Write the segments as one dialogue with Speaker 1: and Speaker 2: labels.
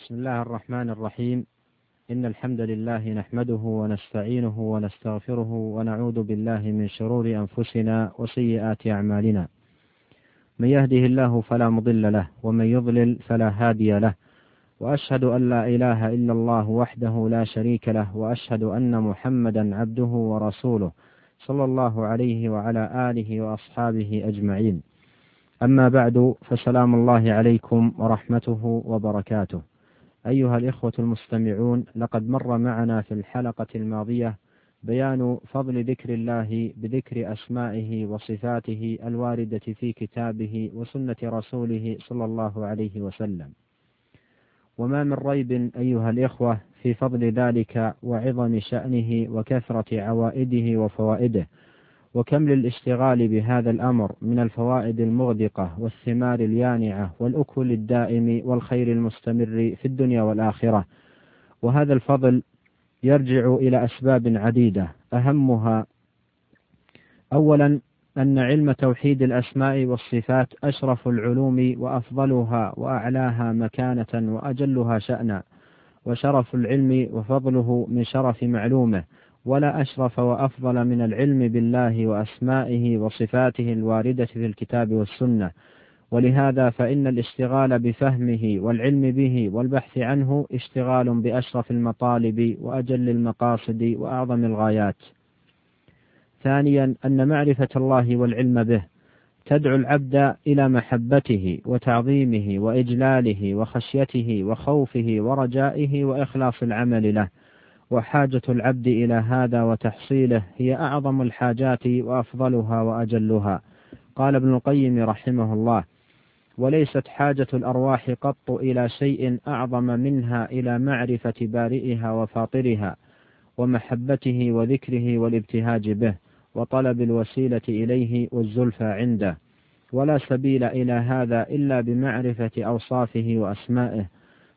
Speaker 1: بسم الله الرحمن الرحيم. إن الحمد لله نحمده ونستعينه ونستغفره ونعوذ بالله من شرور أنفسنا وسيئات أعمالنا. من يهده الله فلا مضل له ومن يضلل فلا هادي له. وأشهد أن لا إله إلا الله وحده لا شريك له وأشهد أن محمدا عبده ورسوله صلى الله عليه وعلى آله وأصحابه أجمعين. أما بعد فسلام الله عليكم ورحمته وبركاته. أيها الإخوة المستمعون لقد مر معنا في الحلقة الماضية بيان فضل ذكر الله بذكر أسمائه وصفاته الواردة في كتابه وسنة رسوله صلى الله عليه وسلم. وما من ريب أيها الإخوة في فضل ذلك وعظم شأنه وكثرة عوائده وفوائده. وكم للاشتغال بهذا الأمر من الفوائد المغدقة والثمار اليانعة والأكل الدائم والخير المستمر في الدنيا والآخرة. وهذا الفضل يرجع إلى أسباب عديدة. أهمها أولا أن علم توحيد الأسماء والصفات أشرف العلوم وأفضلها وأعلاها مكانة وأجلها شأنا وشرف العلم وفضله من شرف معلومه. ولا أشرف وأفضل من العلم بالله وأسمائه وصفاته الواردة في الكتاب والسنة ولهذا فإن الاشتغال بفهمه والعلم به والبحث عنه اشتغال بأشرف المطالب وأجل المقاصد وأعظم الغايات. ثانيا أن معرفة الله والعلم به تدعو العبد إلى محبته وتعظيمه وإجلاله وخشيته وخوفه ورجائه وإخلاص العمل له. وحاجة العبد إلى هذا وتحصيله هي أعظم الحاجات وأفضلها وأجلها. قال ابن القيم رحمه الله وليست حاجة الأرواح قط إلى شيء أعظم منها إلى معرفة بارئها وفاطرها ومحبته وذكره والابتهاج به وطلب الوسيلة إليه والزلفى عنده. ولا سبيل إلى هذا إلا بمعرفة أوصافه وأسمائه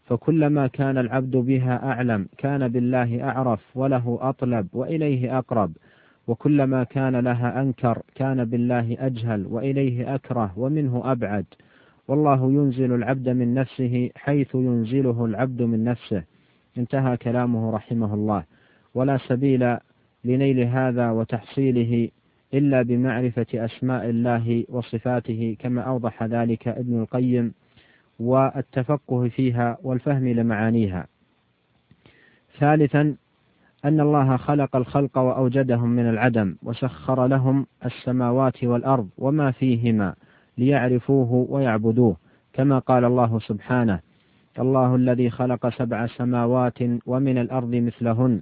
Speaker 1: فكلما كان العبد بها أعلم كان بالله أعرف وله أطلب وإليه أقرب. وكلما كان لها أنكر كان بالله أجهل وإليه أكره ومنه أبعد. والله ينزل العبد من نفسه حيث ينزله العبد من نفسه. انتهى كلامه رحمه الله. ولا سبيل لنيل هذا وتحصيله إلا بمعرفة أسماء الله وصفاته كما أوضح ذلك ابن القيم والتفقه فيها والفهم لمعانيها. ثالثا أن الله خلق الخلق وأوجدهم من العدم وسخر لهم السماوات والأرض وما فيهما ليعرفوه ويعبدوه كما قال الله سبحانه الله الذي خلق سبع سماوات ومن الأرض مثلهن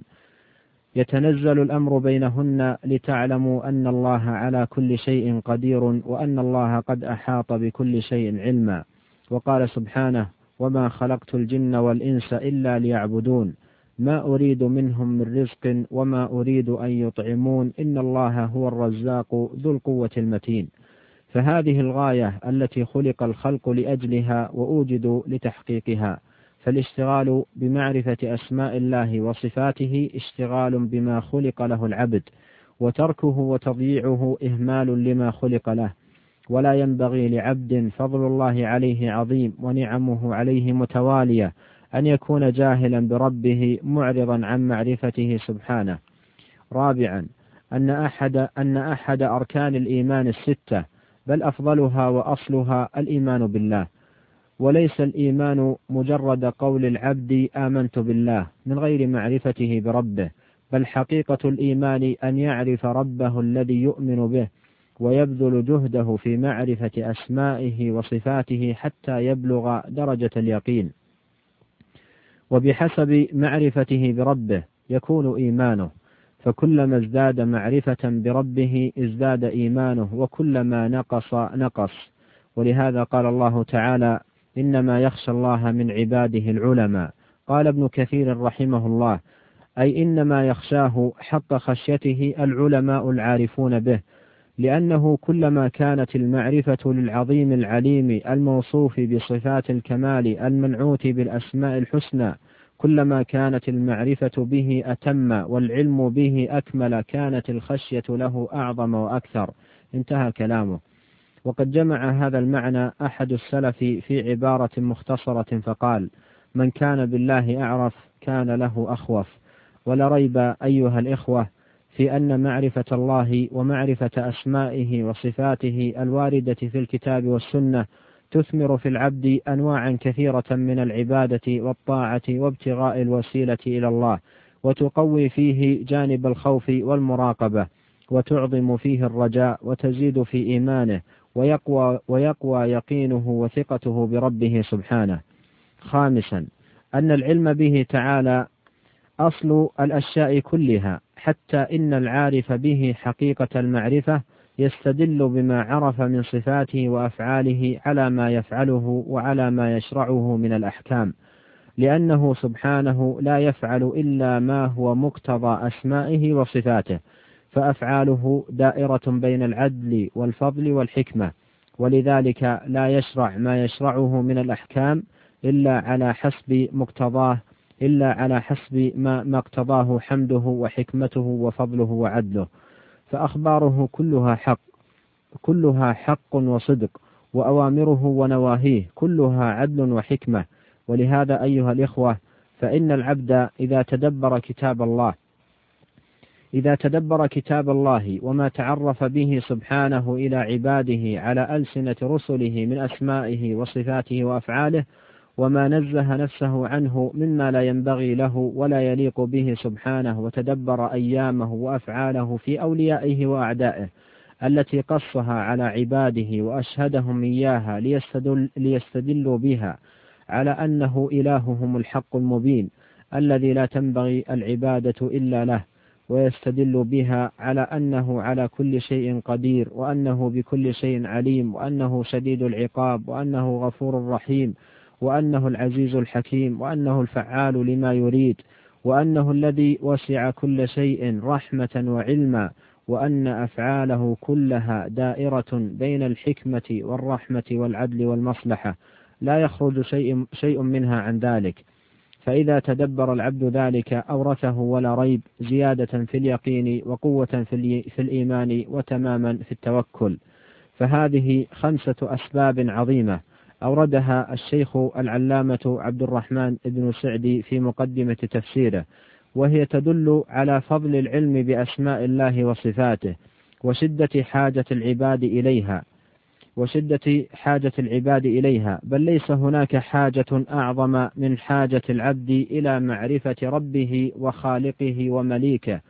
Speaker 1: يتنزل الأمر بينهن لتعلموا أن الله على كل شيء قدير وأن الله قد أحاط بكل شيء علما وقال سبحانه وما خلقت الجن والإنس إلا ليعبدون ما أريد منهم من رزق وما أريد أن يطعمون إن الله هو الرزاق ذو القوة المتين. فهذه الغاية التي خلق الخلق لأجلها وأوجدوا لتحقيقها فالاشتغال بمعرفة أسماء الله وصفاته اشتغال بما خلق له العبد وتركه وتضييعه إهمال لما خلق له ولا ينبغي لعبد فضل الله عليه عظيم ونعمه عليه متوالية أن يكون جاهلا بربه معرضا عن معرفته سبحانه. رابعا أن أحد أن أحد أركان الإيمان الستة بل أفضلها وأصلها الإيمان بالله. وليس الإيمان مجرد قول العبد آمنت بالله من غير معرفته بربه، بل حقيقة الإيمان أن يعرف ربه الذي يؤمن به ويبذل جهده في معرفة أسمائه وصفاته حتى يبلغ درجة اليقين. وبحسب معرفته بربه يكون إيمانه فكلما ازداد معرفة بربه ازداد إيمانه وكلما نقص نقص. ولهذا قال الله تعالى إنما يخشى الله من عباده العلماء. قال ابن كثير رحمه الله أي إنما يخشاه حق خشيته العلماء العارفون به لأنه كلما كانت المعرفة للعظيم العليم الموصوف بصفات الكمال المنعوت بالأسماء الحسنى كلما كانت المعرفة به أتم والعلم به أكمل كانت الخشية له أعظم وأكثر. انتهى كلامه. وقد جمع هذا المعنى أحد السلف في عبارة مختصرة فقال من كان بالله أعرف كان له أخوف. ولا ريب أيها الإخوة في أن معرفة الله ومعرفة أسمائه وصفاته الواردة في الكتاب والسنة تثمر في العبد أنواعا كثيرة من العبادة والطاعة وابتغاء الوسيلة إلى الله وتقوي فيه جانب الخوف والمراقبة وتعظم فيه الرجاء وتزيد في إيمانه ويقوى, ويقوى يقينه وثقته بربه سبحانه. خامسا أن العلم به تعالى أصل الأشياء كلها. حتى إن العارف به حقيقة المعرفة يستدل بما عرف من صفاته وأفعاله على ما يفعله وعلى ما يشرعه من الأحكام. لأنه سبحانه لا يفعل إلا ما هو مقتضى أسمائه وصفاته فأفعاله دائرة بين العدل والفضل والحكمة ولذلك لا يشرع ما يشرعه من الأحكام إلا على حسب مقتضاه إلا على حسب ما, ما اقتضاه حمده وحكمته وفضله وعدله. فأخباره كلها حق كلها حق وصدق وأوامره ونواهيه كلها عدل وحكمة. ولهذا أيها الإخوة فإن العبد إذا تدبر كتاب الله إذا تدبر كتاب الله وما تعرف به سبحانه إلى عباده على ألسنة رسله من أسمائه وصفاته وأفعاله وما نزه نفسه عنه مما لا ينبغي له ولا يليق به سبحانه وتدبر أيامه وأفعاله في أوليائه وأعدائه التي قصها على عباده وأشهدهم إياها ليستدل ليستدلوا بها على أنه إلههم الحق المبين الذي لا تنبغي العبادة إلا له ويستدل بها على أنه على كل شيء قدير وأنه بكل شيء عليم وأنه شديد العقاب وأنه غفور رحيم وأنه العزيز الحكيم وأنه الفعال لما يريد وأنه الذي وسع كل شيء رحمة وعلما وأن أفعاله كلها دائرة بين الحكمة والرحمة والعدل والمصلحة. لا يخرج شيء, شيء منها عن ذلك. فإذا تدبر العبد ذلك أورثه ولا ريب زيادة في اليقين وقوة في الإيمان وتماما في التوكل. فهذه خمسة أسباب عظيمة. أوردها الشيخ العلامة عبد الرحمن بن سعدي في مقدمة تفسيره وهي تدل على فضل العلم بأسماء الله وصفاته وشدة حاجة العباد إليها وشدة حاجة العباد إليها بل ليس هناك حاجة أعظم من حاجة العبد إلى معرفة ربه وخالقه ومليكه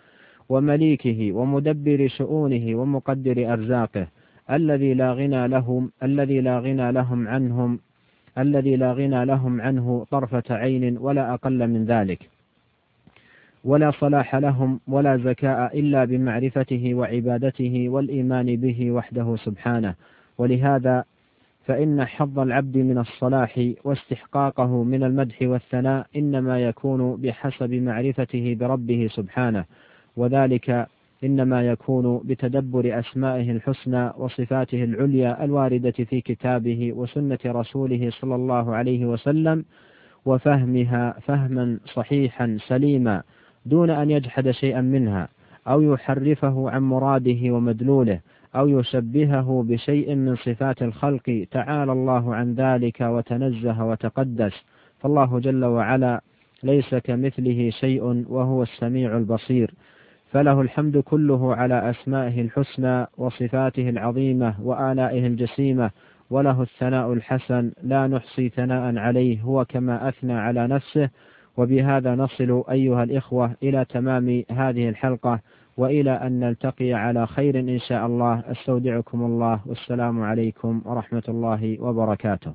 Speaker 1: ومليكه ومدبر شؤونه ومقدر أرزاقه. الذي لا غنى لهم الذي لا غنى لهم عنهم الذي لا غنى لهم عنه طرفة عين ولا أقل من ذلك. ولا صلاح لهم ولا زكاء إلا بمعرفته وعبادته والإيمان به وحده سبحانه. ولهذا فإن حظ العبد من الصلاح واستحقاقه من المدح والثناء إنما يكون بحسب معرفته بربه سبحانه. وذلك إنما يكون بتدبر أسمائه الحسنى وصفاته العليا الواردة في كتابه وسنة رسوله صلى الله عليه وسلم وفهمها فهما صحيحا سليما دون أن يجحد شيئا منها أو يحرفه عن مراده ومدلوله أو يشبهه بشيء من صفات الخلق تعالى الله عن ذلك وتنزه وتقدس فالله جل وعلا ليس كمثله شيء وهو السميع البصير فله الحمد كله على أسمائه الحسنى وصفاته العظيمة وآلائه الجسيمة وله الثناء الحسن لا نحصي ثناء عليه هو كما أثنى على نفسه. وبهذا نصل أيها الإخوة إلى تمام هذه الحلقة وإلى أن نلتقي على خير إن شاء الله. أستودعكم الله والسلام عليكم ورحمة الله وبركاته.